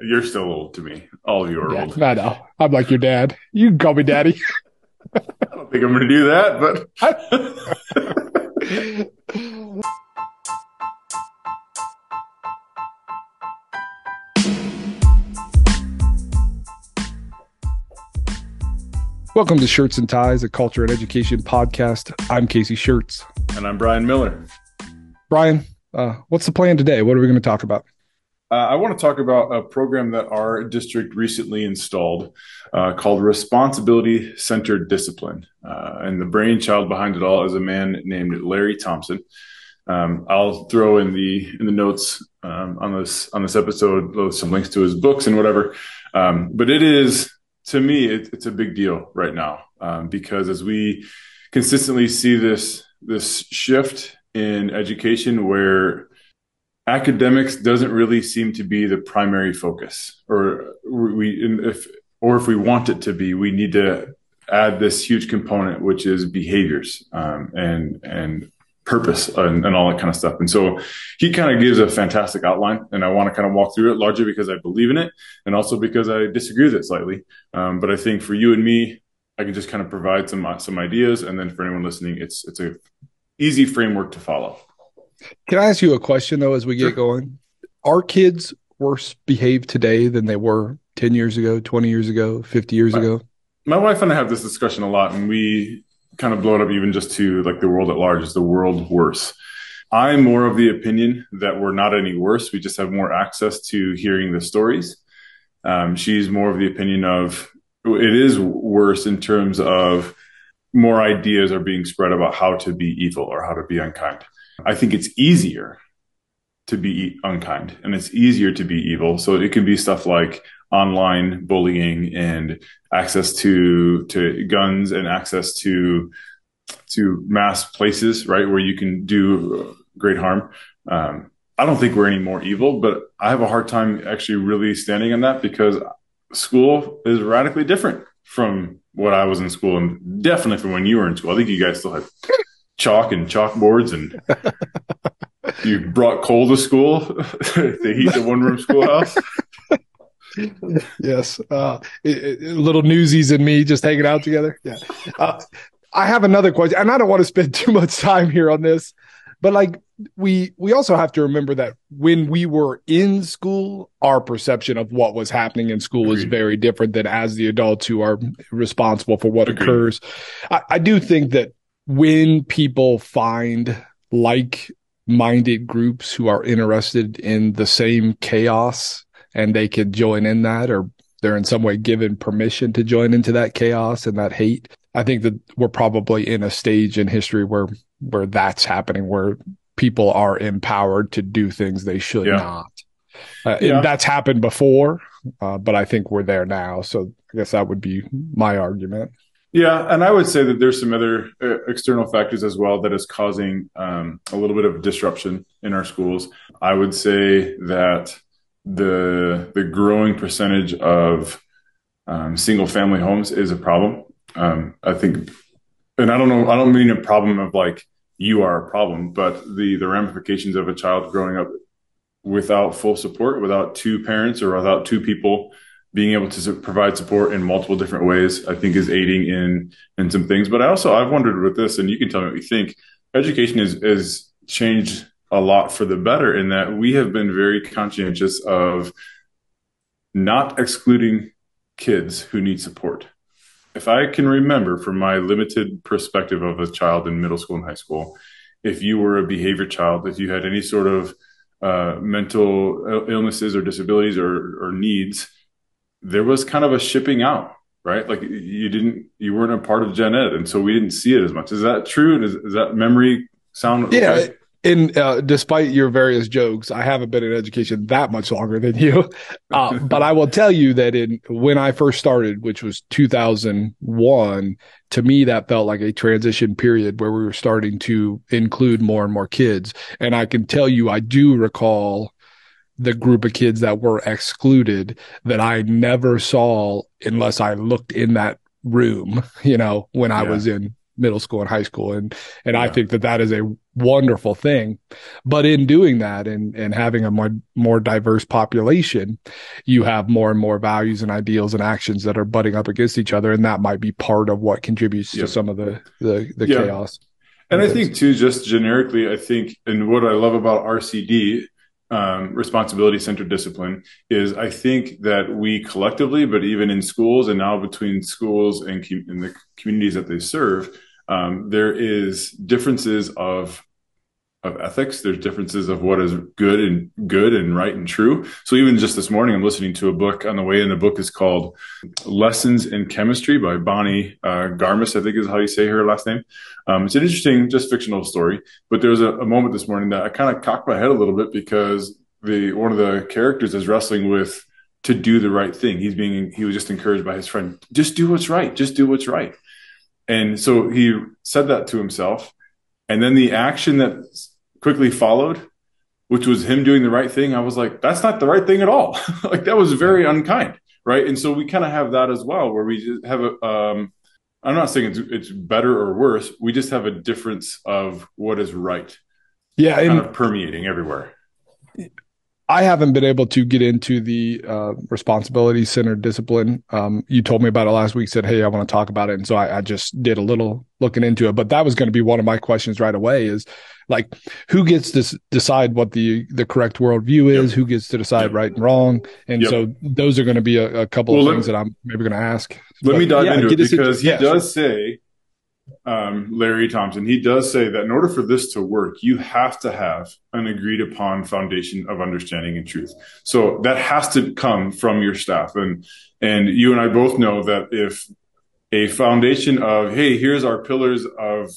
You're still old to me. All of you are Yeah, old. I know. I'm like your dad. You can call me daddy. I don't think I'm going to do that, but Welcome to Shirts and Ties, a culture and education podcast. I'm Kasey Shirts. and I'm Brian Miller. Brian, uh, what's the plan today? What are we going to talk about? Uh, I want to talk about a program that our district recently installed uh, called Responsibility Centered Discipline. Uh, and the brainchild behind it all is a man named Larry Thompson. Um, I'll throw in the in the notes um, on this on this episode some links to his books and whatever. Um, but it is to me it, it's a big deal right now um, because as we consistently see this this shift in education where academics doesn't really seem to be the primary focus or we if or if we want it to be we need to add this huge component which is behaviors um, and and purpose and, and all that kind of stuff. And so he kind of gives a fantastic outline and i want to kind of walk through it largely because i believe in it and also because i disagree with it slightly. Um, but i think for you and me i can just kind of provide some some ideas. And then for anyone listening it's it's a easy framework to follow Can I ask you a question though as we get Sure. going? Are kids worse behaved today than they were 10 years ago, 20 years ago, 50 years Right. ago? my wife and I have this discussion a lot, and we kind of blow it up even just to like the world at large. Is the world worse? I'm more of the opinion that we're not any worse. We just have more access to hearing the stories. Um, she's more of the opinion of it is worse in terms of more ideas are being spread about how to be evil or how to be unkind. I think it's easier to be unkind and it's easier to be evil. So it can be stuff like online bullying and access to to guns and access to to mass places, right, where you can do great harm. Um, I don't think we're any more evil, but I have a hard time actually really standing on that because school is radically different from what I was in school and definitely from when you were in school. I think you guys still had chalk and chalkboards and you brought coal to school to heat the one room schoolhouse. Yes. Uh, it- it- little newsies and me just hanging out together. Yeah. Uh, I have another question, and I don't want to spend too much time here on this, but like we we also have to remember that when we were in school, our perception of what was happening in school was very different than as the adults who are responsible for what Agreed. occurs. I, I do think that when people find like minded groups who are interested in the same chaos and they can join in that or they're in some way given permission to join into that chaos and that hate i think that we're probably in a stage in history where where that's happening where people are empowered to do things they should Yeah. not uh, Yeah. and that's happened before uh, but i think we're there now so i guess that would be my argument Yeah, and I would say that there's some other uh, external factors as well that is causing um, a little bit of disruption in our schools. I would say that the the growing percentage of um, single family homes is a problem. Um, I think, and I don't know, I don't mean a problem of like you are a problem, but the the ramifications of a child growing up without full support, without two parents or without two people being able to provide support in multiple different ways, I think is aiding in in some things. But I also I've wondered with this, and you can tell me what you think. Education is is changed a lot for the better in that we have been very conscientious of not excluding kids who need support. If I can remember from my limited perspective of a child in middle school and high school, if you were a behavior child, if you had any sort of uh, mental illnesses or disabilities or, or needs, there was kind of a shipping out, right? Like you didn't, you weren't a part of Gen Ed, and so we didn't see it as much. Is that true? And is, is that memory sound? Yeah, okay? and uh, despite your various jokes, I haven't been in education that much longer than you. Uh, but I will tell you that in when I first started, which was 2001, to me that felt like a transition period where we were starting to include more and more kids. And I can tell you, I do recall the group of kids that were excluded that I never saw unless I looked in that room, you know, when I Yeah. was in middle school and high school. And, and yeah. I think that that is a wonderful thing. But in doing that and, and having a more, more diverse population, you have more and more values and ideals and actions that are butting up against each other. And that might be part of what contributes yep. to some of the, the, the yeah. chaos. And I think too, just generically, I think, and what I love about RCD um, responsibility centered discipline is I think that we collectively, but even in schools and now between schools and in the communities that they serve, um, there is differences of of ethics. There's differences of what is good and good and right and true. So even just this morning, I'm listening to a book on the way, and the book is called Lessons in Chemistry by Bonnie uh, Garmus, I think is how you say her last name. Um, it's an interesting, just fictional story. But there was a, a moment this morning that I kind of cocked my head a little bit because the one of the characters is wrestling with to do the right thing. He's being he was just encouraged by his friend, just do what's right, just do what's right. And so he said that to himself. And then the action that quickly followed, which was him doing the right thing, I was like, that's not the right thing at all. like that was very unkind. Right. And so we kind of have that as well, where we just have a, um, I'm not saying it's, it's better or worse. We just have a difference of what is right. Yeah. Kind of permeating everywhere. I haven't been able to get into the uh, responsibility centered discipline. Um, you told me about it last week, said, Hey, I want to talk about it. And so I, I just did a little looking into it, but that was going to be one of my questions right away is like, who gets to s- decide what the, the correct worldview is? Yep. Who gets to decide yep. right and wrong? And yep. so those are going to be a, a couple well, of things me, that I'm maybe going to ask. Let but, me dive yeah, into it because he yeah, does sure. say um, Larry Thompson, he does say that in order for this to work, you have to have an agreed upon foundation of understanding and truth. So that has to come from your staff. And, and you and I both know that if a foundation of, Hey, here's our pillars of,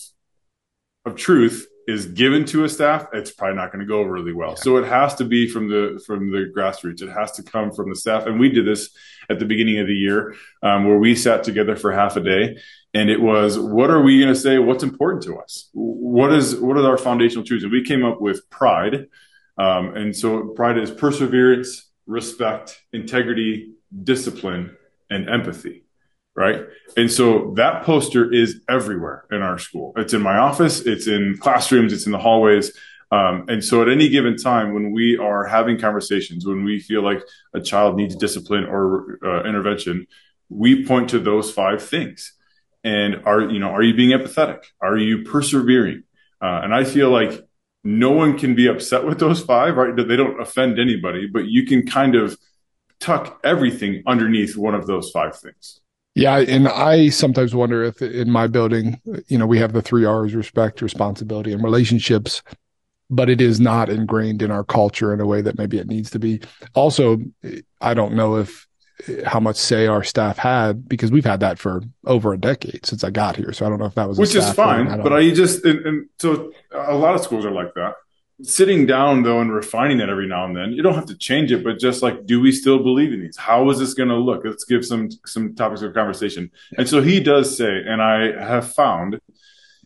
of truth is given to a staff, it's probably not going to go really well. Yeah. So it has to be from the from the grassroots. It has to come from the staff. And we did this at the beginning of the year, um, where we sat together for half a day, and it was, what are we going to say? What's important to us? What is what are our foundational truths? And we came up with pride, um, and so pride is perseverance, respect, integrity, discipline, and empathy right? And so that poster is everywhere in our school. It's in my office, it's in classrooms, it's in the hallways. Um, and so at any given time, when we are having conversations, when we feel like a child needs discipline or uh, intervention, we point to those five things. And are you know are you being empathetic? Are you persevering? Uh, and I feel like no one can be upset with those five, right? They don't offend anybody, but you can kind of tuck everything underneath one of those five things. Yeah, and I sometimes wonder if in my building, you know, we have the three R's: respect, responsibility, and relationships, but it is not ingrained in our culture in a way that maybe it needs to be. Also, I don't know if how much say our staff had because we've had that for over a decade since I got here. So I don't know if that was which is fine, I but I just and, and so a lot of schools are like that sitting down though and refining that every now and then you don't have to change it but just like do we still believe in these? How is this going to look? Let's give some some topics of conversation. And so he does say and i have found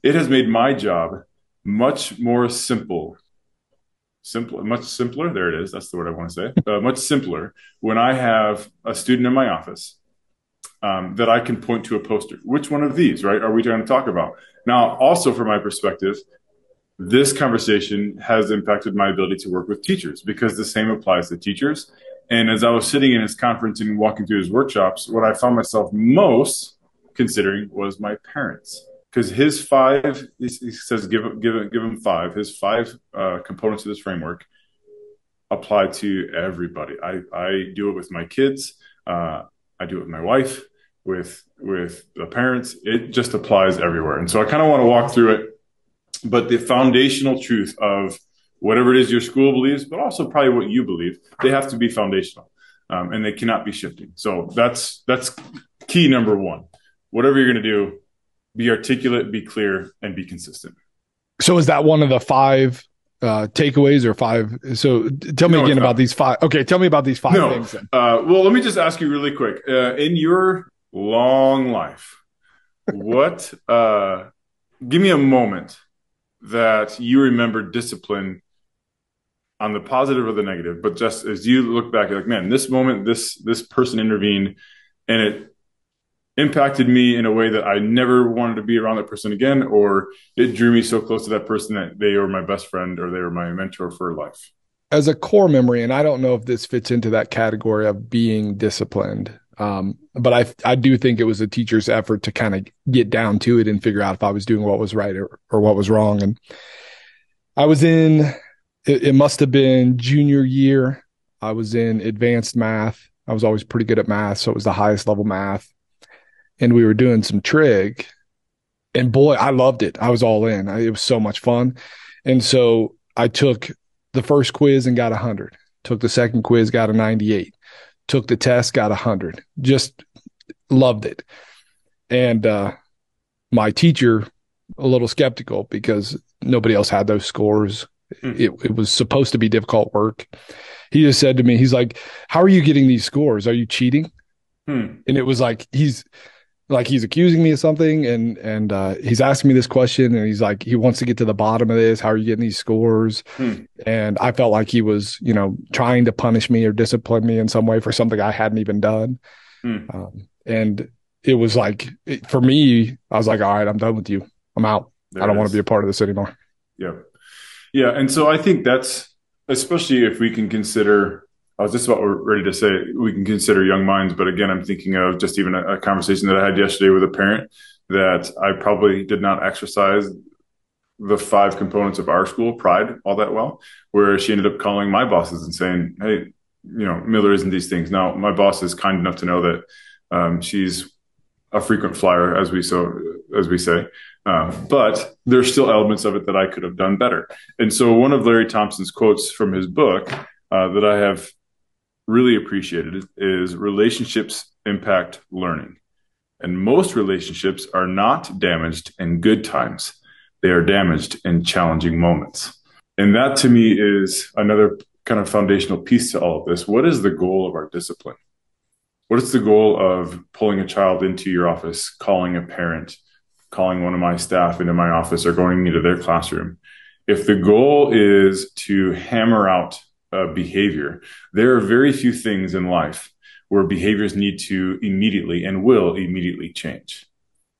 it has made my job much more simple. Simple much simpler there it is that's the word i want to say uh, much simpler when i have a student in my office um, that i can point to a poster. Which one of these right are we trying to talk about? Now also from my perspective this conversation has impacted my ability to work with teachers because the same applies to teachers. And as I was sitting in his conference and walking through his workshops, what I found myself most considering was my parents. Because his five, he says, give, give, give him five, his five uh, components of this framework apply to everybody. I, I do it with my kids. Uh, I do it with my wife, with, with the parents. It just applies everywhere. And so I kind of want to walk through it but the foundational truth of whatever it is your school believes, but also probably what you believe, they have to be foundational, um, and they cannot be shifting. So that's that's key number one. Whatever you're going to do, be articulate, be clear, and be consistent. So is that one of the five uh, takeaways or five? So tell me no, again about these five. Okay, tell me about these five no. things. Uh, well, let me just ask you really quick. Uh, in your long life, what? Uh, give me a moment that you remember discipline on the positive or the negative, but just as you look back, you're like, man, this moment, this this person intervened, and it impacted me in a way that I never wanted to be around that person again, or it drew me so close to that person that they were my best friend or they were my mentor for life. As a core memory, and I don't know if this fits into that category of being disciplined, um, but I I do think it was a teacher's effort to kind of get down to it and figure out if I was doing what was right or, or what was wrong. And I was in it, it must have been junior year. I was in advanced math. I was always pretty good at math, so it was the highest level math. And we were doing some trig, and boy, I loved it. I was all in. I, it was so much fun. And so I took the first quiz and got a hundred. Took the second quiz, got a ninety-eight. Took the test, got a hundred. Just loved it. And uh, my teacher, a little skeptical because nobody else had those scores. Mm. It, it was supposed to be difficult work. He just said to me, he's like, How are you getting these scores? Are you cheating? Hmm. And it was like, he's like, he's accusing me of something. And, and, uh, he's asking me this question and he's like, he wants to get to the bottom of this. How are you getting these scores? Hmm. And I felt like he was, you know, trying to punish me or discipline me in some way for something I hadn't even done. Hmm. Um, and it was like, it, for me, I was like, all right, I'm done with you. I'm out. There I don't want to be a part of this anymore. Yeah. Yeah, and so I think that's especially if we can consider. I was just about ready to say we can consider young minds, but again, I'm thinking of just even a, a conversation that I had yesterday with a parent that I probably did not exercise the five components of our school pride all that well, where she ended up calling my bosses and saying, "Hey, you know, Miller isn't these things." Now, my boss is kind enough to know that um, she's a frequent flyer, as we so as we say, um, but there's still elements of it that I could have done better. And so one of Larry Thompson's quotes from his book uh, that I have really appreciated is relationships impact learning. And most relationships are not damaged in good times. They are damaged in challenging moments. And that to me is another kind of foundational piece to all of this. What is the goal of our discipline? What is the goal of pulling a child into your office, calling a parent, calling one of my staff into my office or going into their classroom. If the goal is to hammer out uh, behavior, there are very few things in life where behaviors need to immediately and will immediately change,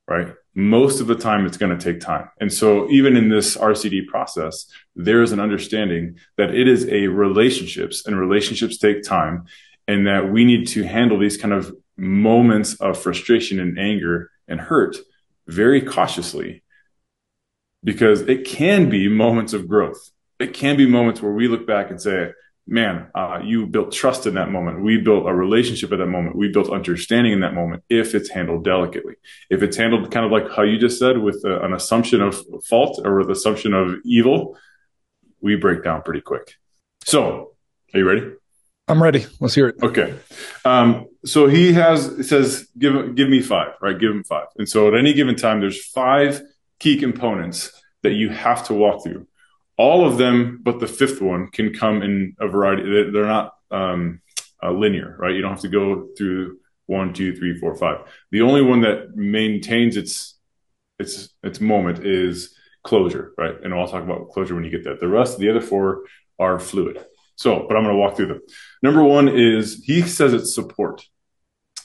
right? Most of the time, it's going to take time. And so, even in this RCD process, there is an understanding that it is a relationships and relationships take time, and that we need to handle these kind of moments of frustration and anger and hurt very cautiously because it can be moments of growth. It can be moments where we look back and say, man, uh, you built trust in that moment. We built a relationship at that moment. We built understanding in that moment if it's handled delicately. If it's handled kind of like how you just said with uh, an assumption of fault or with assumption of evil, we break down pretty quick. So, are you ready? I'm ready. Let's hear it. Okay. Um, so he has says give give me five, right? Give him five. And so at any given time, there's five key components that you have to walk through. All of them, but the fifth one can come in a variety. They're not um, uh, linear, right? You don't have to go through one, two, three, four, five. The only one that maintains its its its moment is closure, right? And I'll talk about closure when you get that. The rest, the other four, are fluid. So, but I'm going to walk through them. Number one is he says it's support.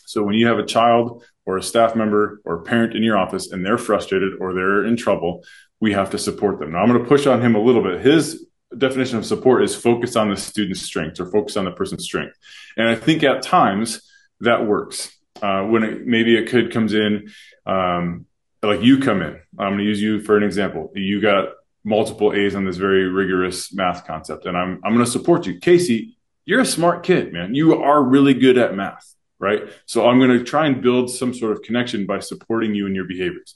So when you have a child or a staff member or a parent in your office and they're frustrated or they're in trouble, we have to support them. Now I'm going to push on him a little bit. His definition of support is focus on the student's strengths or focus on the person's strength. And I think at times that works. Uh, when it, maybe a kid comes in, um, like you come in, I'm going to use you for an example. You got multiple A's on this very rigorous math concept. And I'm, I'm going to support you. Kasey, you're a smart kid, man. You are really good at math, right? So I'm going to try and build some sort of connection by supporting you in your behaviors.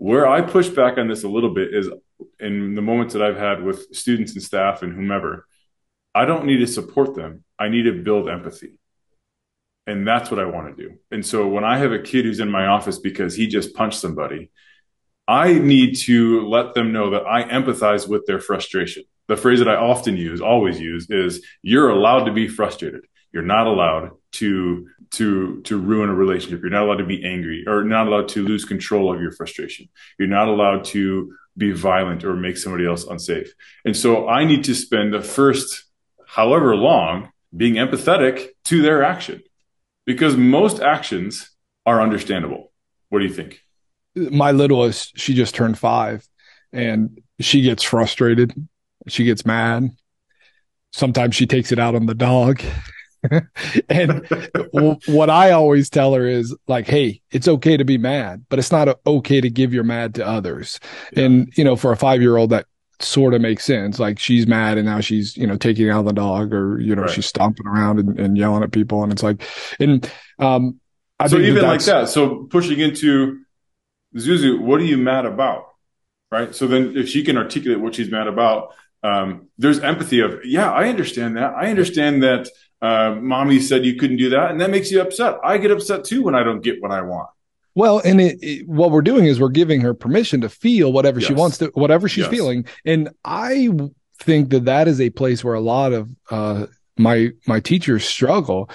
Where I push back on this a little bit is in the moments that I've had with students and staff and whomever, I don't need to support them. I need to build empathy. And that's what I want to do. And so when I have a kid who's in my office because he just punched somebody, I need to let them know that I empathize with their frustration. The phrase that I often use, always use, is you're allowed to be frustrated. You're not allowed to to to ruin a relationship. You're not allowed to be angry or not allowed to lose control of your frustration. You're not allowed to be violent or make somebody else unsafe. And so I need to spend the first however long being empathetic to their action. Because most actions are understandable. What do you think? My littlest, she just turned five and she gets frustrated. She gets mad. Sometimes she takes it out on the dog. and what I always tell her is like, Hey, it's okay to be mad, but it's not okay to give your mad to others. Yeah. And, you know, for a five year old, that sort of makes sense. Like she's mad and now she's, you know, taking out the dog or, you know, right. she's stomping around and, and, yelling at people. And it's like, and, um, I so even that like that. So pushing into Zuzu, what are you mad about? Right. So then if she can articulate what she's mad about, um, there's empathy of, yeah, I understand that. I understand that uh, mommy said you couldn't do that, and that makes you upset. I get upset too when I don't get what I want. Well, and it, it, what we're doing is we're giving her permission to feel whatever yes. she wants to, whatever she's yes. feeling, and I think that that is a place where a lot of uh, my my teachers struggle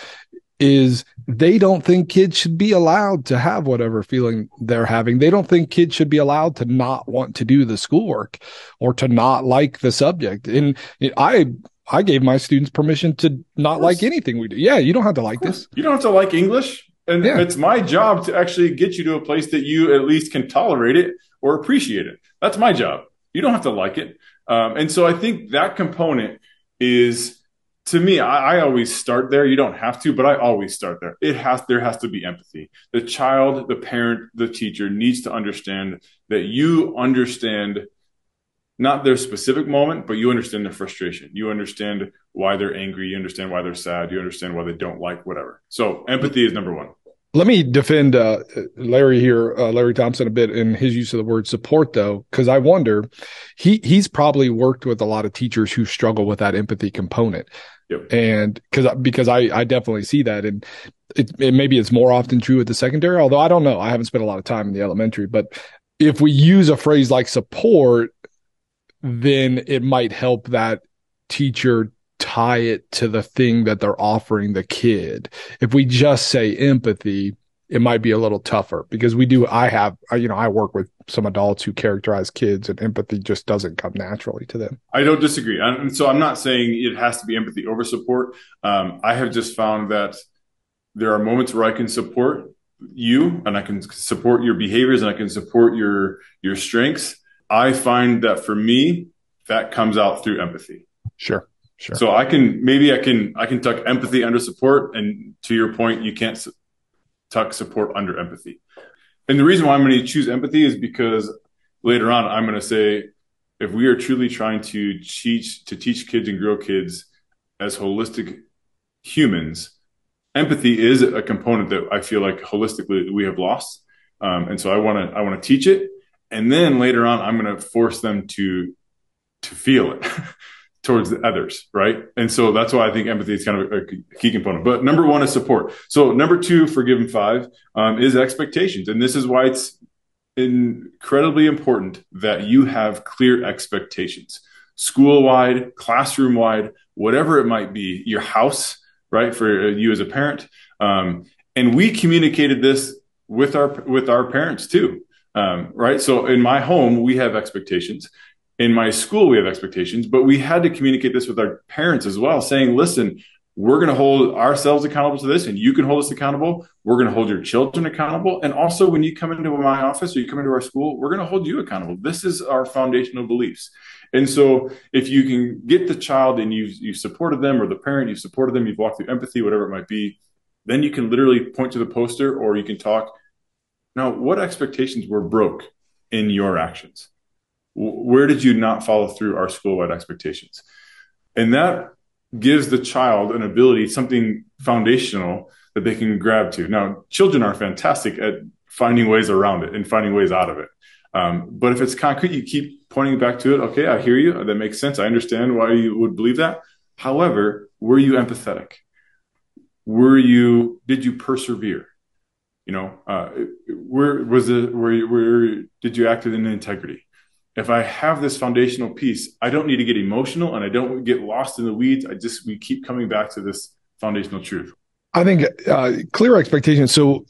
is they don't think kids should be allowed to have whatever feeling they're having. They don't think kids should be allowed to not want to do the schoolwork or to not like the subject. And I I gave my students permission to not like anything we do. Yeah, you don't have to like this. You don't have to like English. And yeah. it's my job to actually get you to a place that you at least can tolerate it or appreciate it. That's my job. You don't have to like it. Um, and so I think that component is to me, I, I, always start there. You don't have to, but I always start there. It has there has to be empathy. The child, the parent, the teacher needs to understand that you understand not their specific moment, but you understand their frustration. You understand why they're angry. You understand why they're sad. You understand why they don't like whatever. So empathy is number one. Let me defend uh, Larry here, uh, Larry Thompson, a bit in his use of the word support, though, because I wonder he he's probably worked with a lot of teachers who struggle with that empathy component, yep. and because because I I definitely see that, and it, it maybe it's more often true at the secondary, although I don't know. I haven't spent a lot of time in the elementary, but if we use a phrase like support then it might help that teacher tie it to the thing that they're offering the kid. If we just say empathy, it might be a little tougher because we do. I have, you know, I work with some adults who characterize kids and empathy just doesn't come naturally to them. I don't disagree. And so I'm not saying it has to be empathy over support. Um, I have just found that there are moments where I can support you and I can support your behaviors and I can support your, your strengths. I find that for me, that comes out through empathy. Sure. Sure. So I can maybe I can I can tuck empathy under support, and to your point, you can't tuck support under empathy. And the reason why I'm going to choose empathy is because later on I'm going to say if we are truly trying to teach to teach kids and grow kids as holistic humans, empathy is a component that I feel like holistically we have lost. Um, and so I want to I want to teach it, and then later on I'm going to force them to to feel it towards the others, right? And so that's why I think empathy is kind of a key component. But number one is support. So number two for Give 'em Five um, is expectations, and this is why it's incredibly important that you have clear expectations, school wide, classroom wide, whatever it might be, your house, right, for you as a parent. Um, and we communicated this with our with our parents too. Um, right. So in my home, we have expectations in my school we have expectations but we had to communicate this with our parents as well saying listen we're going to hold ourselves accountable to this and you can hold us accountable. We're going to hold your children accountable. And also when you come into my office or you come into our school we're going to hold you accountable. This is our foundational beliefs. And so if you can get the child and you've, you've supported them or the parent you've supported them you've walked through empathy whatever it might be then you can literally point to the poster or you can talk. Now what expectations were broke in your actions where did you not follow through our school-wide expectations? And that gives the child an ability, something foundational that they can grab to. Now, children are fantastic at finding ways around it and finding ways out of it. Um, but if it's concrete, you keep pointing back to it. Okay, I hear you. That makes sense. I understand why you would believe that. However, were you empathetic? Were you? Did you persevere? You know, uh, where was it? Where, where did you act in integrity? If I have this foundational piece, I don't need to get emotional and I don't get lost in the weeds. I just, we keep coming back to this foundational truth. I think uh, clear expectations. So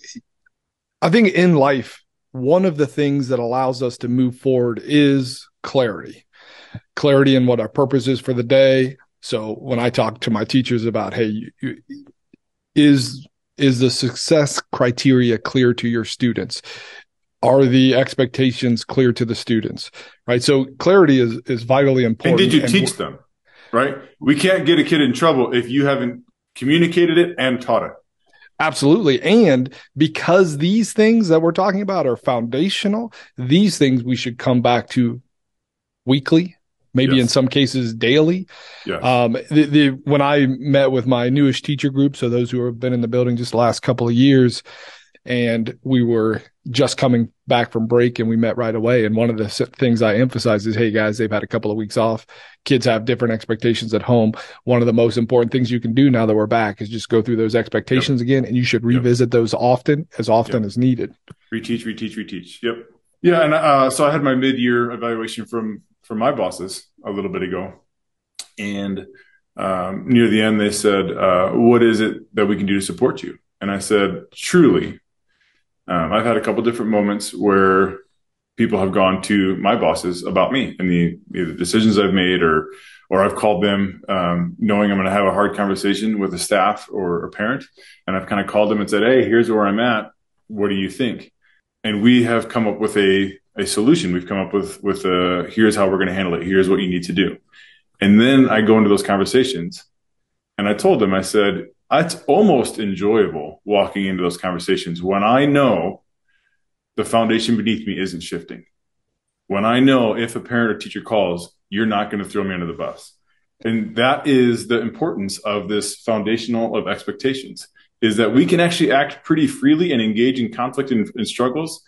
I think in life, one of the things that allows us to move forward is clarity, clarity in what our purpose is for the day. So when I talk to my teachers about, hey, you, you, is is the success criteria clear to your students? Are the expectations clear to the students? Right. So clarity is, is vitally important. And did you and teach them? Right. We can't get a kid in trouble if you haven't communicated it and taught it. Absolutely. And because these things that we're talking about are foundational, these things we should come back to weekly, maybe yes. in some cases daily. Yes. Um, the, the, when I met with my newest teacher group, so those who have been in the building just the last couple of years, and we were just coming back from break and we met right away. And one of the things I emphasize is, Hey guys, they've had a couple of weeks off. Kids have different expectations at home. One of the most important things you can do now that we're back is just go through those expectations yep. again. And you should revisit yep. those often, as often yep. as needed. Reteach, reteach, reteach. Yep. Yeah. And, uh, so I had my mid year evaluation from, from my bosses a little bit ago. And, um, near the end, they said, uh, what is it that we can do to support you? And I said, truly, um, I've had a couple different moments where people have gone to my bosses about me and the, decisions I've made, or or I've called them um, knowing I'm going to have a hard conversation with a staff or a parent, and I've kind of called them and said, "Hey, here's where I'm at. What do you think?" And we have come up with a a solution. We've come up with with a here's how we're going to handle it. Here's what you need to do. And then I go into those conversations, and I told them, I said, it's almost enjoyable walking into those conversations when I know the foundation beneath me isn't shifting. When I know if a parent or teacher calls, you're not going to throw me under the bus. And that is the importance of this foundational of expectations is that we can actually act pretty freely and engage in conflict and, and struggles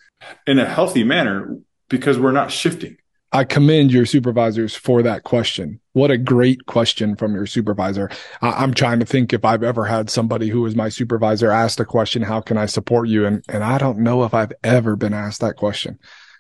in a healthy manner because we're not shifting. I commend your supervisors for that question. What a great question from your supervisor. I, am trying to think if I've ever had somebody who was my supervisor asked a question, how can I support you? And, and I don't know if I've ever been asked that question.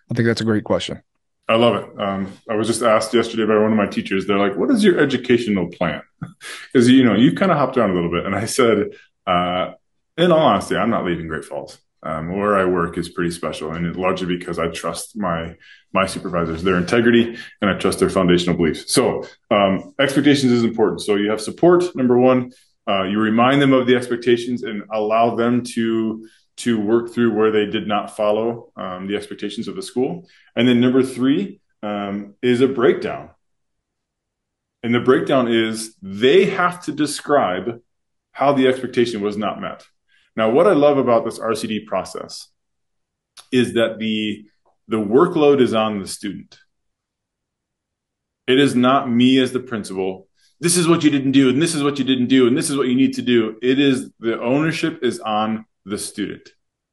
I think that's a great question. I love it. Um, I was just asked yesterday by one of my teachers. They're like, "What is your educational plan?" Because you know you kind of hopped around a little bit, and I said, uh, "In all honesty, I'm not leaving Great Falls um, where I work is pretty special, and largely because I trust my my supervisors, their integrity, and I trust their foundational beliefs. So um, expectations is important. So you have support. Number one, uh, you remind them of the expectations and allow them to to work through where they did not follow um, the expectations of the school. And then number three um, is a breakdown. And the breakdown is they have to describe how the expectation was not met. Now, what I love about this RCD process is that the, the workload is on the student. It is not me as the principal. This is what you didn't do, and this is what you didn't do, and this is what you need to do. It is the ownership is on the student,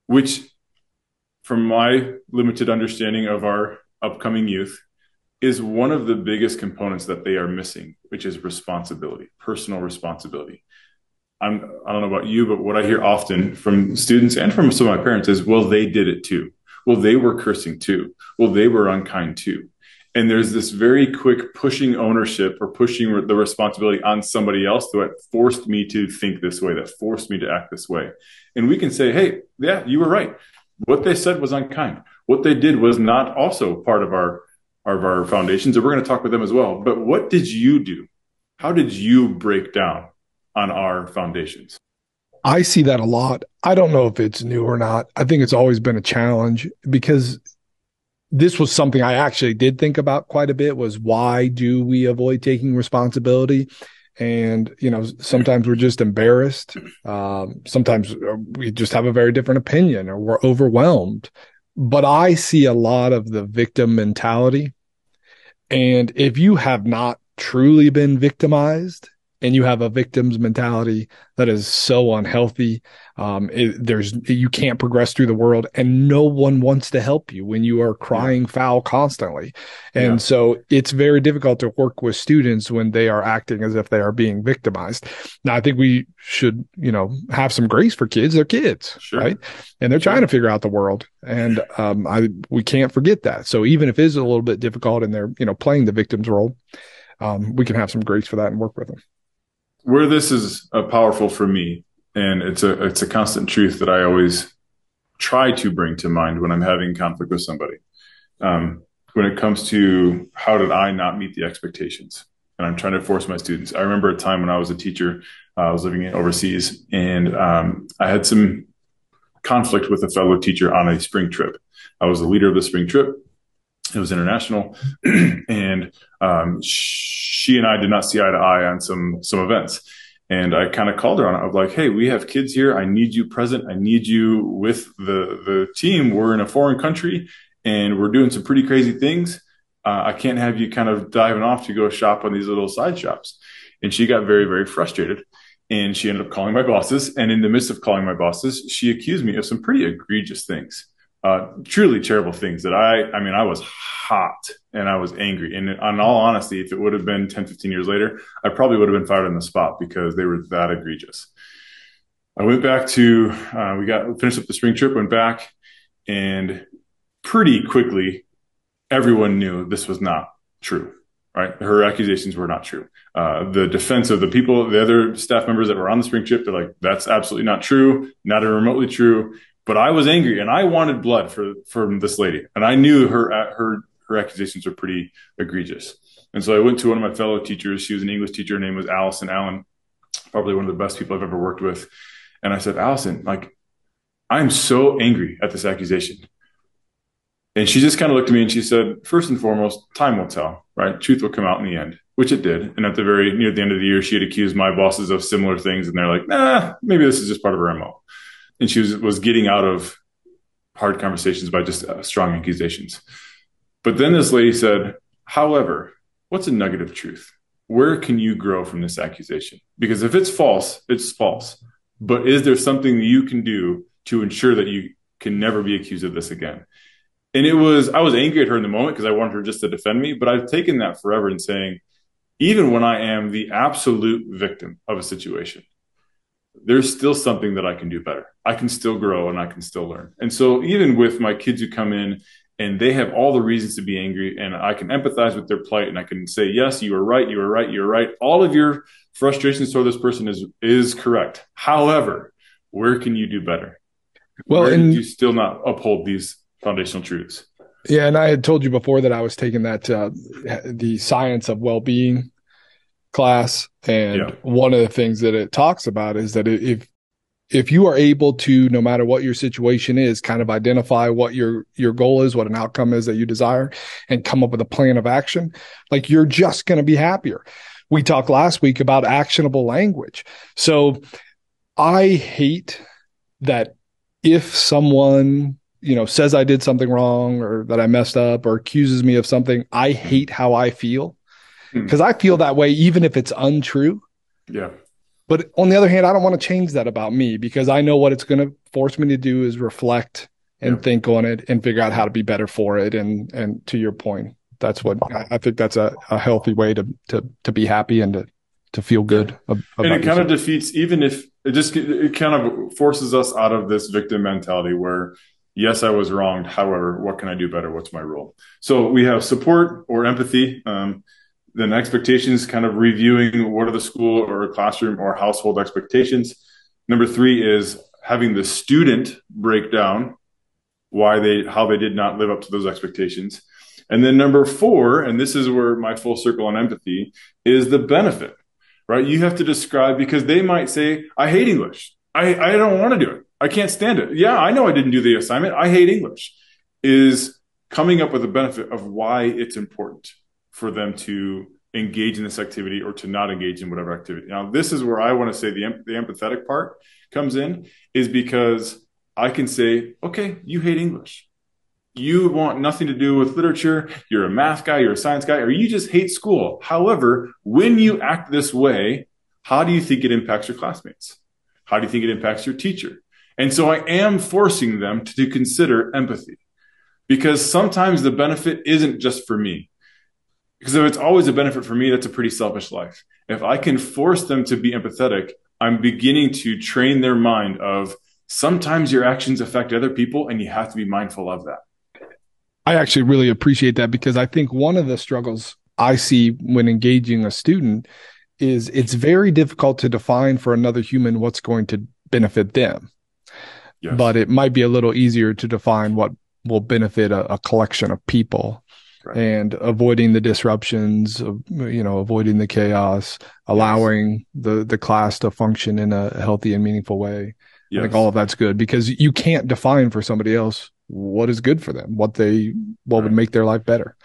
which, from my limited understanding of our upcoming youth, is one of the biggest components that they are missing, which is responsibility, personal responsibility. I'm, I don't know about you, but what I hear often from students and from some of my parents is, well, they did it too. Well, they were cursing too. Well, they were unkind too. And there's this very quick pushing ownership or pushing the responsibility on somebody else that forced me to think this way, that forced me to act this way. And we can say, hey, yeah, you were right. What they said was unkind. What they did was not also part of our, of our foundations. And we're going to talk with them as well. But what did you do? How did you break down on our foundations. I see that a lot. I don't know if it's new or not. I think it's always been a challenge because this was something I actually did think about quite a bit was why do we avoid taking responsibility? And, you know, sometimes we're just embarrassed. Um, sometimes we just have a very different opinion or we're overwhelmed. But I see a lot of the victim mentality. And if you have not truly been victimized, and you have a victim's mentality that is so unhealthy. Um, it, there's you can't progress through the world, and no one wants to help you when you are crying yeah. foul constantly. And yeah. so it's very difficult to work with students when they are acting as if they are being victimized. Now, I think we should, you know, have some grace for kids. They're kids, sure. right? And they're trying to figure out the world, and um, I we can't forget that. So even if it is a little bit difficult and they're you know playing the victim's role. Um, we can have some grace for that and work with them where this is uh, powerful for me, and it's a it's a constant truth that I always try to bring to mind when I'm having conflict with somebody. Um, when it comes to how did I not meet the expectations, and I'm trying to force my students. I remember a time when I was a teacher, Uh, I was living overseas, and um, I had some conflict with a fellow teacher on a spring trip. I was the leader of the spring trip. It was international, and um, she and I did not see eye to eye on some some events. And I kind of called her on it. I was like, "Hey, we have kids here. I need you present. I need you with the the team. We're in a foreign country, and we're doing some pretty crazy things. Uh, I can't have you kind of diving off to go shop on these little side shops." And she got very very frustrated and she ended up calling my bosses. And in the midst of calling my bosses, she accused me of some pretty egregious things, uh, truly terrible things that I, I mean, I was hot and I was angry. And in all honesty, if it would have been 10, 15 years later, I probably would have been fired on the spot because they were that egregious. I went back to, uh, we got finished up the spring trip, went back, and pretty quickly, everyone knew this was not true right? Her accusations were not true. Uh, the defense of the people, the other staff members that were on the spring trip, they're like, that's absolutely not true, not even remotely true. But I was angry and I wanted blood for from this lady, and I knew her uh, her her accusations were pretty egregious. And so I went to one of my fellow teachers. She was an English teacher. Her name was Allison Allen, probably one of the best people I've ever worked with. And I said, Allison, like, I'm so angry at this accusation. And she just kind of looked at me and she said, first and foremost, time will tell, right? Truth will come out in the end, which it did. And at the very near the end of the year, she had accused my bosses of similar things. And they're like, nah, maybe this is just part of her MO. And she was, was getting out of hard conversations by just uh, strong accusations. But then this lady said, however, what's a nugget of truth? Where can you grow from this accusation? Because if it's false, it's false. But is there something you can do to ensure that you can never be accused of this again? and it was I was angry at her in the moment because I wanted her just to defend me, but I've taken that forever and saying, even when I am the absolute victim of a situation, there's still something that I can do better. I can still grow and I can still learn. And so even with my kids who come in and they have all the reasons to be angry and I can empathize with their plight and I can say, yes, you are right, you are right, you're right. All of your frustrations toward this person is is correct. However, where can you do better? Well, where and you still not uphold these foundational truths. Yeah, and I had told you before that I was taking that uh, the science of well-being class, and yeah. one of the things that it talks about is that if if you are able to, no matter what your situation is, kind of identify what your your goal is, what an outcome is that you desire, and come up with a plan of action, like you're just going to be happier. We talked last week about actionable language, so I hate that if someone you know, says I did something wrong or that I messed up or accuses me of something, I hate how I feel because hmm. I feel that way even if it's untrue. Yeah. But on the other hand, I don't want to change that about me because I know what it's going to force me to do is reflect and yeah. think on it and figure out how to be better for it. And and to your point, that's what I think that's a, a healthy way to to to be happy and to to feel good. and it kind of defeats even if it just it kind of forces us out of this victim mentality where yes, I was wronged. However, what can I do better? What's my role? So we have support or empathy. Um, then expectations, kind of reviewing what are the school or classroom or household expectations. Number three is having the student break down why they, how they did not live up to those expectations. And then number four, and this is where my full circle on empathy is the benefit, right? You have to describe because they might say, I hate English. I, I don't want to do it. I can't stand it. Yeah, I know I didn't do the assignment. I hate English. Is coming up with a benefit of why it's important for them to engage in this activity or to not engage in whatever activity. Now, this is where I want to say the, the empathetic part comes in, is because I can say, okay, you hate English. You want nothing to do with literature. You're a math guy, you're a science guy, or you just hate school. However, when you act this way, how do you think it impacts your classmates? How do you think it impacts your teacher? And so I am forcing them to, to consider empathy because sometimes the benefit isn't just for me. Because if it's always a benefit for me, that's a pretty selfish life. If I can force them to be empathetic, I'm beginning to train their mind of sometimes your actions affect other people and you have to be mindful of that. I actually really appreciate that because I think one of the struggles I see when engaging a student is it's very difficult to define for another human what's going to benefit them. Yes. But it might be a little easier to define what will benefit a, a collection of people. Right. and avoiding the disruptions of, you know, avoiding the chaos, allowing yes. the, the class to function in a healthy and meaningful way. Yes. I think all of that's good because you can't define for somebody else what is good for them, what they, what right. would make their life better.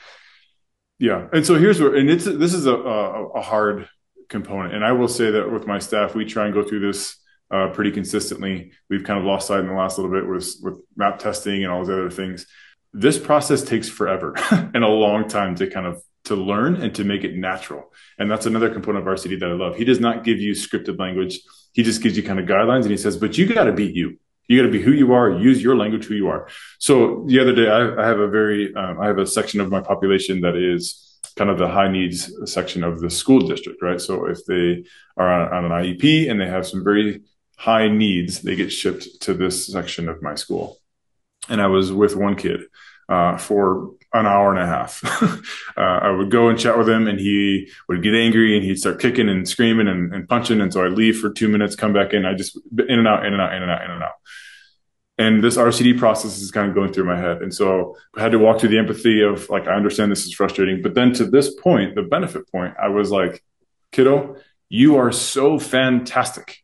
Yeah. And so here's where, and it's, this is a, a, a hard component. And I will say that with my staff, we try and go through this uh, pretty consistently. We've kind of lost sight in the last little bit with with map testing and all those other things. This process takes forever and a long time to kind of to learn and to make it natural. And that's another component of RCD that I love. He does not give you scripted language. He just gives you kind of guidelines and he says, but you got to be you. You got to be who you are. Use your language, who you are. So the other day, I, I have a very, um, I have a section of my population that is kind of the high needs section of the school district, right? So if they are on, on an IEP and they have some very high needs, they get shipped to this section of my school. And I was with one kid uh, for an hour and a half. uh, I would go and chat with him, and he would get angry and he'd start kicking and screaming and, and punching. And so I'd leave for two minutes, come back in. I just in and out, in and out, in and out, in and out. And this RCD process is kind of going through my head. And so I had to walk through the empathy of like, I understand this is frustrating. But then to this point, the benefit point, I was like, kiddo, you are so fantastic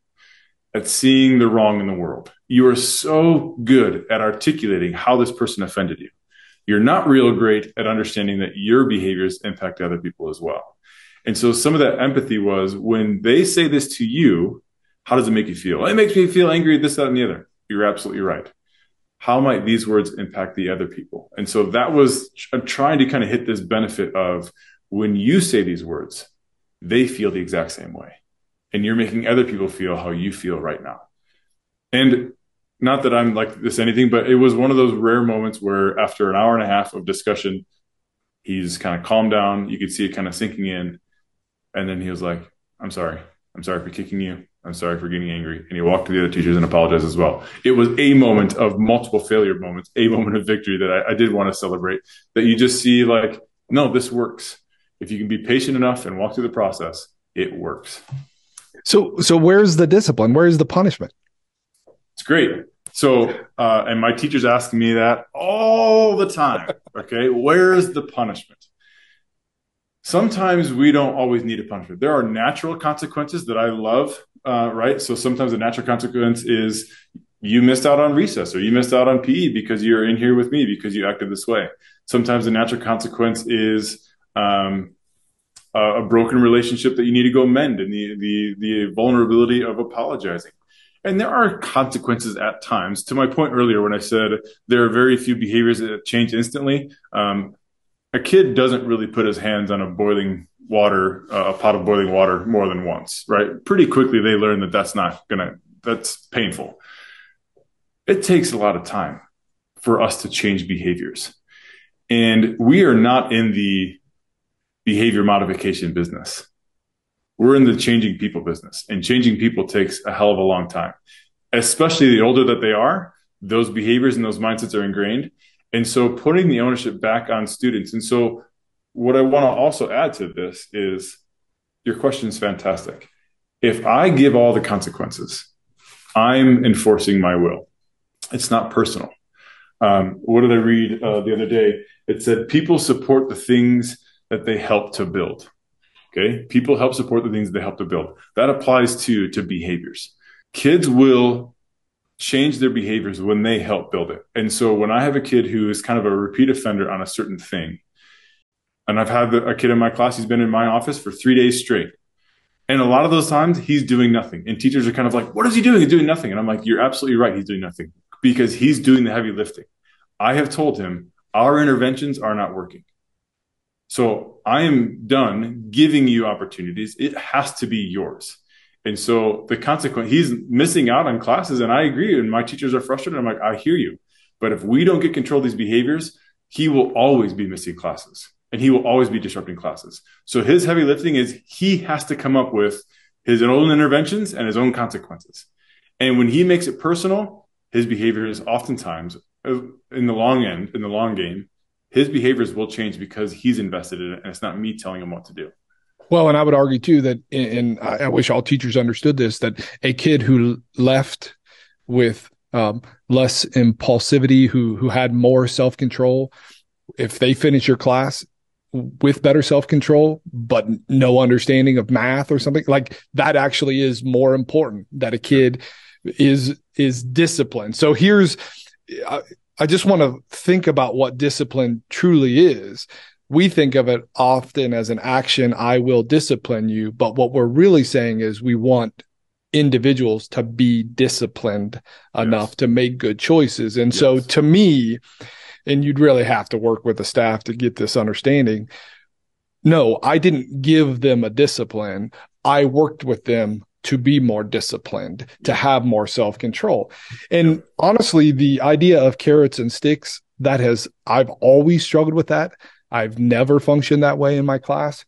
at seeing the wrong in the world. You are so good at articulating how this person offended you. You're not real great at understanding that your behaviors impact other people as well. And so some of that empathy was when they say this to you, how does it make you feel? It makes me feel angry, this, that, and the other. You're absolutely right. How might these words impact the other people? And so that was trying to kind of hit this benefit of when you say these words, they feel the exact same way and you're making other people feel how you feel right now. And not that I'm like this anything, but it was one of those rare moments where after an hour and a half of discussion, he's kind of calmed down. You could see it kind of sinking in. And then he was like, I'm sorry. I'm sorry for kicking you. I'm sorry for getting angry. And he walked to the other teachers and apologized as well. It was a moment of multiple failure moments, a moment of victory that I, I did want to celebrate. That you just see like, no, this works. If you can be patient enough and walk through the process, it works. So, so where's the discipline? Where's the punishment? It's great. So, uh, and my teachers ask me that all the time. Okay, where is the punishment? Sometimes we don't always need a punishment. There are natural consequences that I love, uh, right? So sometimes the natural consequence is you missed out on recess or you missed out on PE because you're in here with me because you acted this way. Sometimes the natural consequence is um, uh, a broken relationship that you need to go mend and the, the, the vulnerability of apologizing. And there are consequences at times. To my point earlier, when I said there are very few behaviors that change instantly, um, a kid doesn't really put his hands on a boiling water, uh, a pot of boiling water more than once, right? Pretty quickly, they learn that that's not gonna, that's painful. It takes a lot of time for us to change behaviors. And we are not in the behavior modification business. We're in the changing people business, and changing people takes a hell of a long time, especially the older that they are. Those behaviors and those mindsets are ingrained. And so putting the ownership back on students. And so, what I want to also add to this is your question is fantastic. If I give all the consequences, I'm enforcing my will. It's not personal. Um, what did I read uh, the other day? It said people support the things that they help to build. Okay. People help support the things they help to build. That applies to, to behaviors. Kids will change their behaviors when they help build it. And so when I have a kid who is kind of a repeat offender on a certain thing, and I've had a kid in my class, he's been in my office for three days straight. And a lot of those times he's doing nothing. And teachers are kind of like, what is he doing? He's doing nothing. And I'm like, you're absolutely right. He's doing nothing because he's doing the heavy lifting. I have told him our interventions are not working. So I am done giving you opportunities. It has to be yours. And so the consequence, he's missing out on classes. And I agree. And my teachers are frustrated. I'm like, I hear you. But if we don't get control of these behaviors, he will always be missing classes and he will always be disrupting classes. So his heavy lifting is he has to come up with his own interventions and his own consequences. And when he makes it personal, his behavior is oftentimes uh, in the long end, in the long game, his behaviors will change because he's invested in it and it's not me telling him what to do. Well, and I would argue too that, and I wish all teachers understood this, that a kid who left with um, less impulsivity, who who had more self control, if they finish your class with better self control, but no understanding of math or something like that actually is more important that a kid is, is disciplined. So here's, I, just want to think about what discipline truly is. We think of it often as an action, I will discipline you. But what we're really saying is we want individuals to be disciplined yes. enough to make good choices. And yes. so to me, and you'd really have to work with the staff to get this understanding. No, I didn't give them a discipline. I worked with them to be more disciplined, to have more self control. And honestly, the idea of carrots and sticks, that has, I've always struggled with that. I've never functioned that way in my class.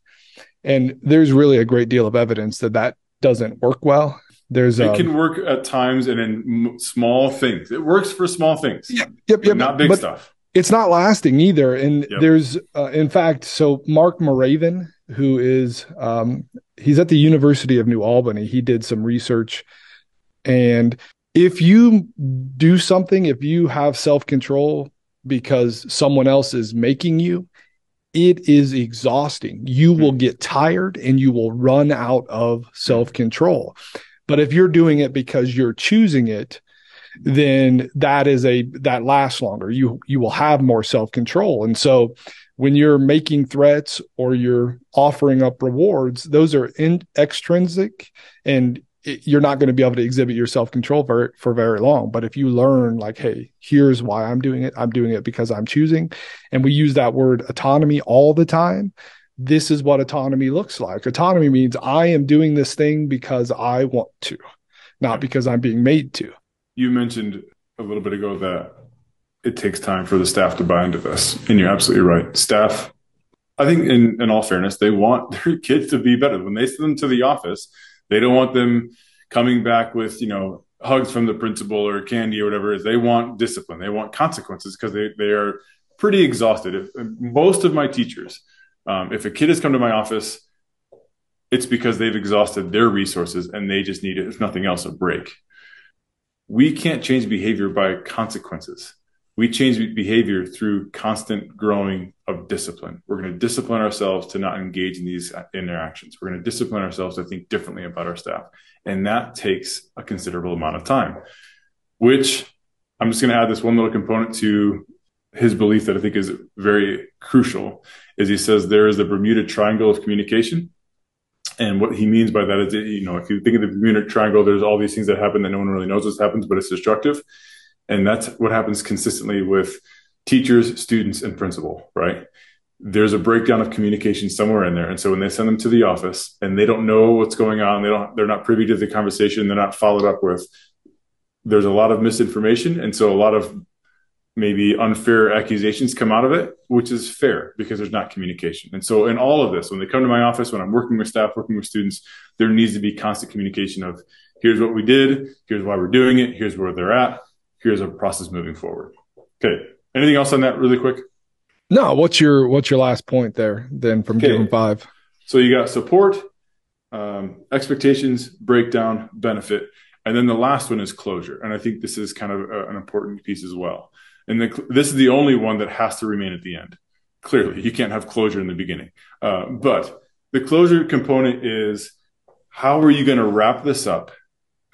And there's really a great deal of evidence that that doesn't work well. There's it um, can work at times and in small things. It works for small things. Yep, yep, yep. Not big but, stuff it's not lasting either. And yep. there's, uh, in fact, so Mark Muraven, who is, um, he's at the University of New Albany. He did some research. And if you do something, if you have self control because someone else is making you, it is exhausting. You will hmm. get tired and you will run out of self control. But if you're doing it because you're choosing it, then that is a that lasts longer. You you will have more self control, and so when you're making threats or you're offering up rewards, those are in, extrinsic, and it, you're not going to be able to exhibit your self control for for very long. But if you learn, like, hey, here's why I'm doing it. I'm doing it because I'm choosing, and we use that word autonomy all the time this is what autonomy looks like. Autonomy means I am doing this thing because I want to, not because I'm being made to you mentioned a little bit ago that it takes time for the staff to buy into this. And you're absolutely right. Staff, I think, in, in all fairness, they want their kids to be better. When they send them to the office, they don't want them coming back with, you know, hugs from the principal or candy or whatever is. They want discipline. They want consequences because they, they are pretty exhausted. If, most of my teachers, um, if a kid has come to my office, it's because they've exhausted their resources and they just need, if nothing else, a break we can't change behavior by consequences. We change behavior through constant growing of discipline. We're going to discipline ourselves to not engage in these interactions. We're going to discipline ourselves to think differently about our staff. And that takes a considerable amount of time, which I'm just going to add this one little component to his belief that I think is very crucial is he says there is the Bermuda Triangle of communication. And what he means by that is, that, you know, if you think of the Bermuda Triangle, there's all these things that happen that no one really knows what happens, but it's destructive. And that's what happens consistently with teachers, students, and principal, right? There's a breakdown of communication somewhere in there. And so when they send them to the office and they don't know what's going on, they don't, they're not privy to the conversation, they're not followed up with, there's a lot of misinformation. And so a lot of maybe unfair accusations come out of it, which is fair because there's not communication. And so in all of this, when they come to my office, when I'm working with staff, working with students, there needs to be constant communication of here's what we did, here's why we're doing it, here's where they're at, here's a process moving forward. Okay. Anything else on that really quick? No, what's your what's your last point there then from okay. Give 'em Five? So you got support, um, expectations, breakdown, benefit. And then the last one is closure. And I think this is kind of a, an important piece as well. And the, this is the only one that has to remain at the end. Clearly, you can't have closure in the beginning. Uh, but the closure component is how are you going to wrap this up?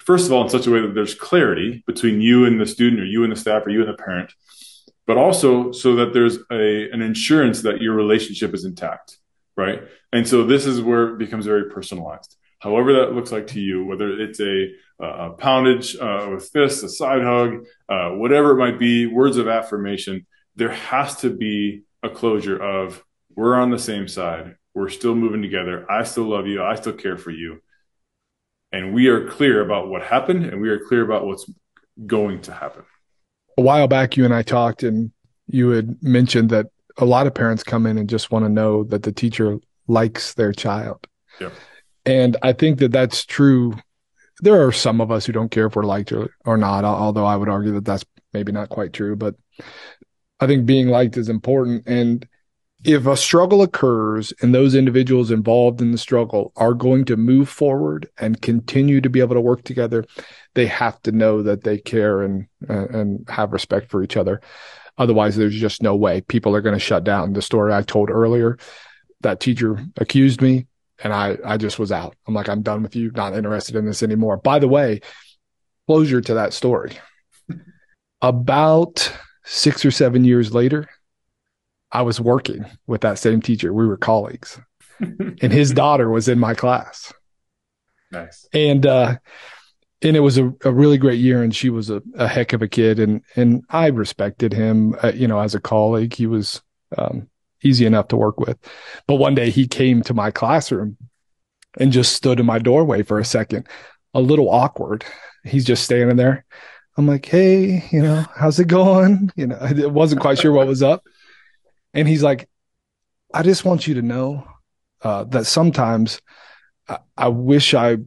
First of all, in such a way that there's clarity between you and the student, or you and the staff, or you and the parent, but also so that there's a, an insurance that your relationship is intact, right? And so this is where it becomes very personalized however that looks like to you, whether it's a, a poundage uh, with fists, a side hug, uh, whatever it might be, words of affirmation, there has to be a closure of we're on the same side. We're still moving together. I still love you. I still care for you. And we are clear about what happened and we are clear about what's going to happen. A while back, you and I talked, and you had mentioned that a lot of parents come in and just want to know that the teacher likes their child. Yep. And I think that that's true. There are some of us who don't care if we're liked or, or not, although I would argue that that's maybe not quite true. But I think being liked is important. And if a struggle occurs and those individuals involved in the struggle are going to move forward and continue to be able to work together, they have to know that they care and uh, and have respect for each other. Otherwise, there's just no way people are going to shut down. The story I told earlier, that teacher accused me and I, I just was out. I'm like, I'm done with you, not interested in this anymore. By the way, closure to that story. About six or seven years later, I was working with that same teacher. We were colleagues, and his daughter was in my class. Nice. And uh, and it was a, a really great year, and she was a, a heck of a kid, and and I respected him, uh, you know, as a colleague. He was um, easy enough to work with. But one day he came to my classroom and just stood in my doorway for a second, a little awkward. He's just standing there. I'm like, hey, you know, how's it going? You know, I wasn't quite sure what was up. And he's like, I just want you to know uh, that sometimes I, I, wish I,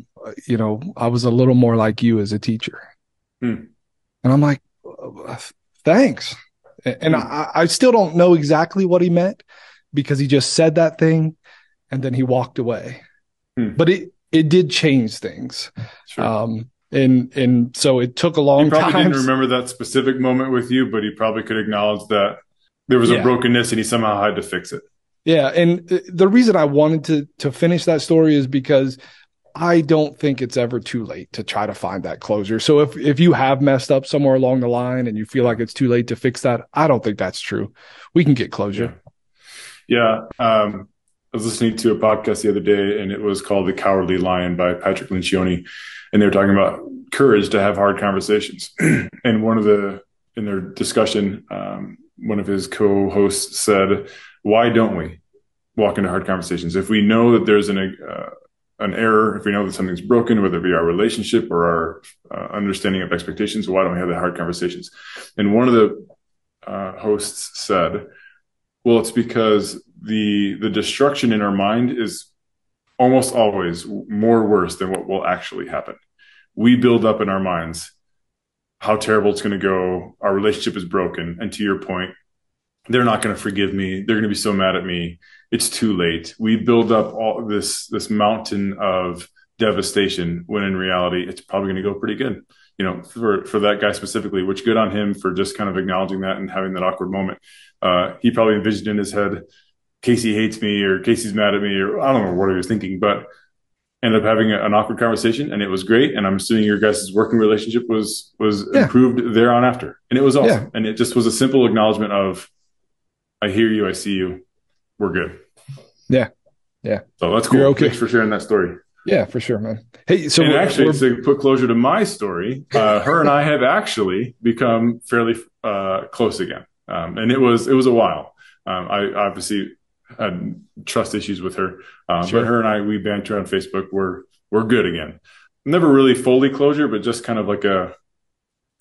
you know, I was a little more like you as a teacher. Hmm. And I'm like, thanks. And hmm. I, I still don't know exactly what he meant because he just said that thing and then he walked away. Hmm. But it, it did change things. Sure. Um, and and so it took a long he probably time. didn't remember that specific moment with you, but he probably could acknowledge that there was yeah. a brokenness and he somehow had to fix it. Yeah, and the reason I wanted to to finish that story is because I don't think it's ever too late to try to find that closure. So if if you have messed up somewhere along the line and you feel like it's too late to fix that, I don't think that's true. We can get closure. Yeah. yeah. Um, I was listening to a podcast the other day and it was called The Cowardly Lion by Patrick Lencioni and they were talking about courage to have hard conversations. and one of the in their discussion, um, one of his co-hosts said, "Why don't we walk into hard conversations if we know that there's an uh, an error, if we know that something's broken, whether it be our relationship or our uh, understanding of expectations, why don't we have the hard conversations?" And one of the uh, hosts said, "Well, it's because the the destruction in our mind is." almost always more worse than what will actually happen we build up in our minds how terrible it's going to go. Our relationship is broken. And to your point, they're not going to forgive me. They're going to be so mad at me. It's too late. We build up all this, this mountain of devastation when in reality, it's probably going to go pretty good. You know, for, for that guy specifically, which good on him for just kind of acknowledging that and having that awkward moment. Uh, he probably envisioned in his head, Kasey hates me or Kasey's mad at me or I don't know what he was thinking, but ended up having an awkward conversation and it was great and i'm assuming your guys' working relationship was was yeah. improved there on after. And it was awesome. Yeah. and it just was a simple acknowledgement of i hear you i see you. We're good. Yeah. Yeah. So that's cool. You're okay. thanks for sharing that story. Yeah for sure man. Hey so we're, actually we're... to put closure to my story uh, her and i have actually become fairly uh, close again. Um, and it was it was a while. Um, i obviously had trust issues with her. Um, sure. But her and I, we banter on Facebook. We're we're good again. Never really fully closure, but just kind of like a,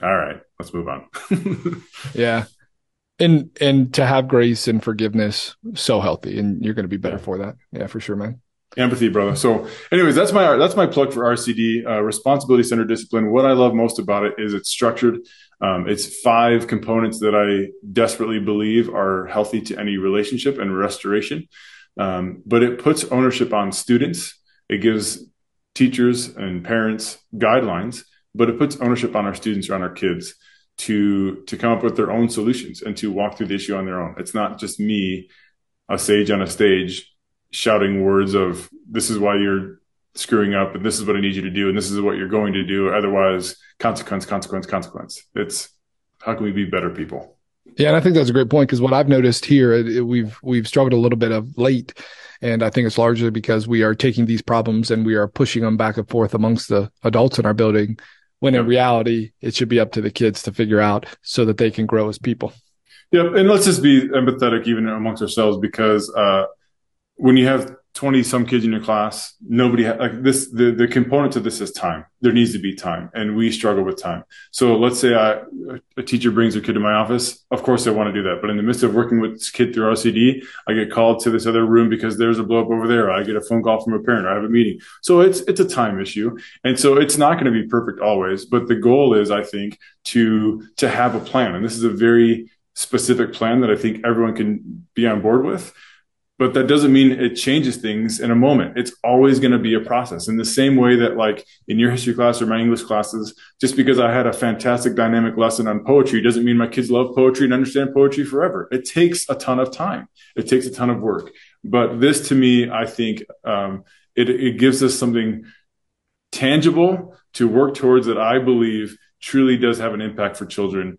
all right, let's move on. yeah, and and to have grace and forgiveness, so healthy, and you're going to be better yeah. for that. Yeah, for sure, man. Empathy, brother. So, anyways, that's my that's my plug for RCD, uh, responsibility centered discipline. What I love most about it is it's structured. Um, it's five components that I desperately believe are healthy to any relationship and restoration. Um, but it puts ownership on students. It gives teachers and parents guidelines, but it puts ownership on our students or on our kids to to come up with their own solutions and to walk through the issue on their own. It's not just me, a sage on a stage, shouting words of "This is why you're screwing up and this is what I need you to do and this is what you're going to do. Otherwise, consequence, consequence, consequence. It's how can we be better people? Yeah, and I think that's a great point because what I've noticed here, it, we've we've struggled a little bit of late, and I think it's largely because we are taking these problems and we are pushing them back and forth amongst the adults in our building, when in reality it should be up to the kids to figure out so that they can grow as people. Yep, and let's just be empathetic even amongst ourselves because uh, when you have 20 some kids in your class nobody ha- like this the, the component to this is time. There needs to be time and we struggle with time. So let's say I, a teacher brings a kid to my office of course i want to do that but in the midst of working with this kid through rcd i get called to this other room because there's a blow up over there. I get a phone call from a parent i have a meeting. So it's it's a time issue and so it's not going to be perfect always but the goal is i think to to have a plan and this is a very specific plan that i think everyone can be on board with but that doesn't mean it changes things in a moment. It's always going to be a process in the same way that like in your history class or my English classes, just because I had a fantastic dynamic lesson on poetry doesn't mean my kids love poetry and understand poetry forever. It takes a ton of time. It takes a ton of work. But this to me, I think, um, it, it gives us something tangible to work towards that I believe truly does have an impact for children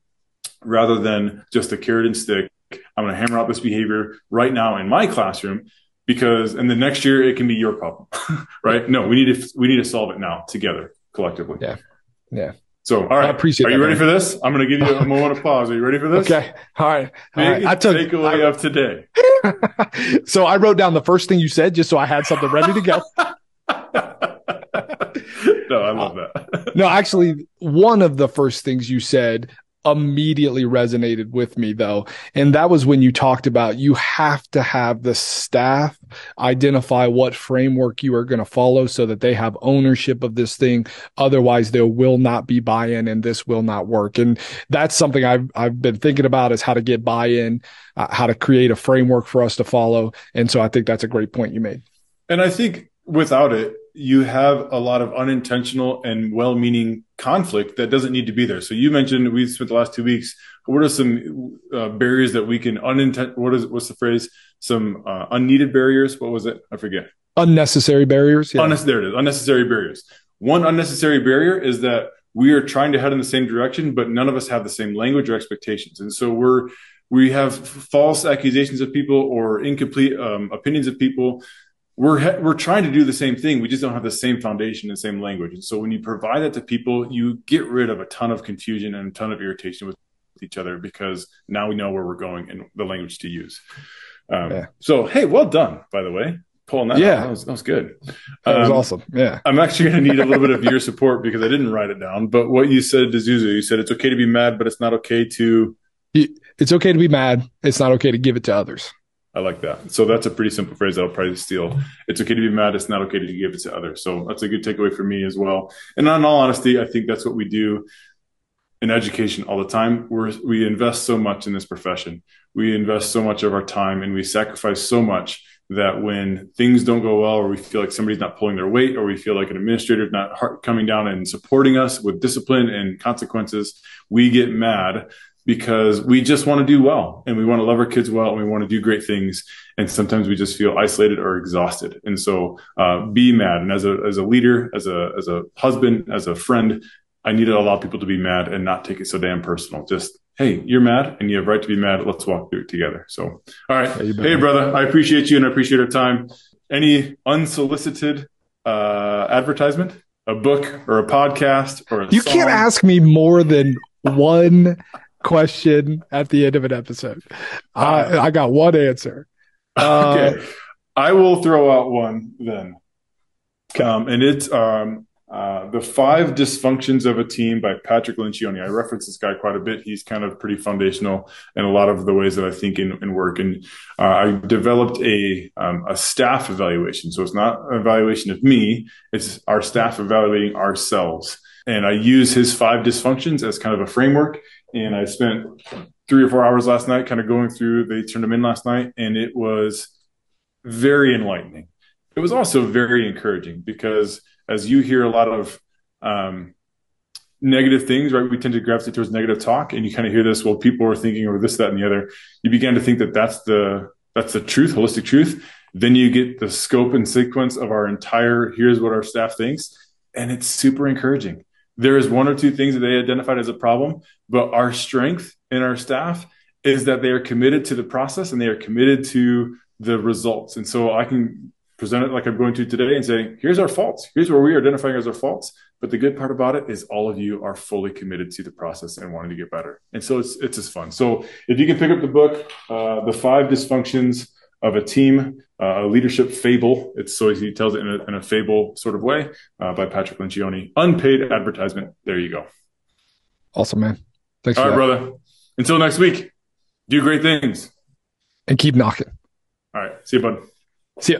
rather than just a carrot and stick I'm going to hammer out this behavior right now in my classroom because and the next year it can be your problem, right? No, we need to we need to solve it now together collectively. Yeah, yeah. So, all right, I appreciate. Are that, you ready man. for this? I'm going to give you a moment of pause. Are you ready for this? Okay, all right. All Big right. I took. takeaway of today. so I wrote down the first thing you said just so I had something ready to go. no, I love that. no, actually, one of the first things you said immediately resonated with me though. And that was when you talked about you have to have the staff identify what framework you are going to follow so that they have ownership of this thing. Otherwise there will not be buy-in and this will not work. And that's something I've, I've been thinking about is how to get buy-in, uh, how to create a framework for us to follow. And so I think that's a great point you made. And I think without it, you have a lot of unintentional and well-meaning conflict that doesn't need to be there. So you mentioned we spent the last two weeks. What are some uh, barriers that we can unintent? What is what's the phrase? Some uh, unneeded barriers. What was it? I forget. Unnecessary barriers. Yeah. Unne- there it is. Unnecessary barriers. One unnecessary barrier is that we are trying to head in the same direction, but none of us have the same language or expectations, and so we're we have false accusations of people or incomplete um, opinions of people we're we're trying to do the same thing. We just don't have the same foundation and same language. And so when you provide that to people, you get rid of a ton of confusion and a ton of irritation with each other because now we know where we're going and the language to use. Um, yeah. So hey, well done, by the way. Pulling that, yeah, that was, that was good. That was um, awesome. Yeah, I'm actually going to need a little bit of your support because I didn't write it down. But what you said to Zuzu, you said it's okay to be mad, but it's not okay to. It's okay to be mad. It's not okay to give it to others. I like that. So that's a pretty simple phrase that I'll probably steal. It's okay to be mad. It's not okay to give it to others. So that's a good takeaway for me as well. And in all honesty, I think that's what we do in education all the time. We're, we invest so much in this profession. We invest so much of our time and we sacrifice so much that when things don't go well, or we feel like somebody's not pulling their weight, or we feel like an administrator is not coming down and supporting us with discipline and consequences, we get mad because we just want to do well and we want to love our kids well and we want to do great things. And sometimes we just feel isolated or exhausted. And so, uh, be mad. And as a, as a leader, as a, as a husband, as a friend, I need to allow people to be mad and not take it so damn personal. Just, Hey, you're mad and you have right to be mad. Let's walk through it together. So, all right. Hey, brother, I appreciate you and I appreciate our time. Any unsolicited, uh, advertisement? A book or a podcast or a you song? can't ask me more than one question at the end of an episode. Uh, I got one answer. Uh, okay. I will throw out one then. Um, and it's um, uh, The Five Dysfunctions of a Team by Patrick Lencioni. I reference this guy quite a bit. He's kind of pretty foundational in a lot of the ways that I think in, in work. And uh, I developed a, um, a staff evaluation. So it's not an evaluation of me, it's our staff evaluating ourselves. And I use his five dysfunctions as kind of a framework and I spent three or four hours last night kind of going through. They turned them in last night, and it was very enlightening. It was also very encouraging because as you hear a lot of um, negative things, right? We tend to gravitate towards negative talk, and you kind of hear this. Well, people are thinking, or this, that, and the other. You begin to think that that's the that's the truth, holistic truth. Then you get the scope and sequence of our entire. Here's what our staff thinks, and it's super encouraging there is one or two things that they identified as a problem, but our strength in our staff is that they are committed to the process and they are committed to the results. And so I can present it like I'm going to today and say, here's our faults. Here's where we are identifying as our faults. But the good part about it is all of you are fully committed to the process and wanting to get better. And so it's, it's just fun. So if you can pick up the book, uh, The Five Dysfunctions of a Team, uh, a leadership fable. It's so he tells it in a, in a fable sort of way uh, by Patrick Lencioni. Unpaid advertisement. There you go. Awesome, man. Thanks. All right, brother. Until next week, do great things and keep knocking. All right. See you, bud. See ya.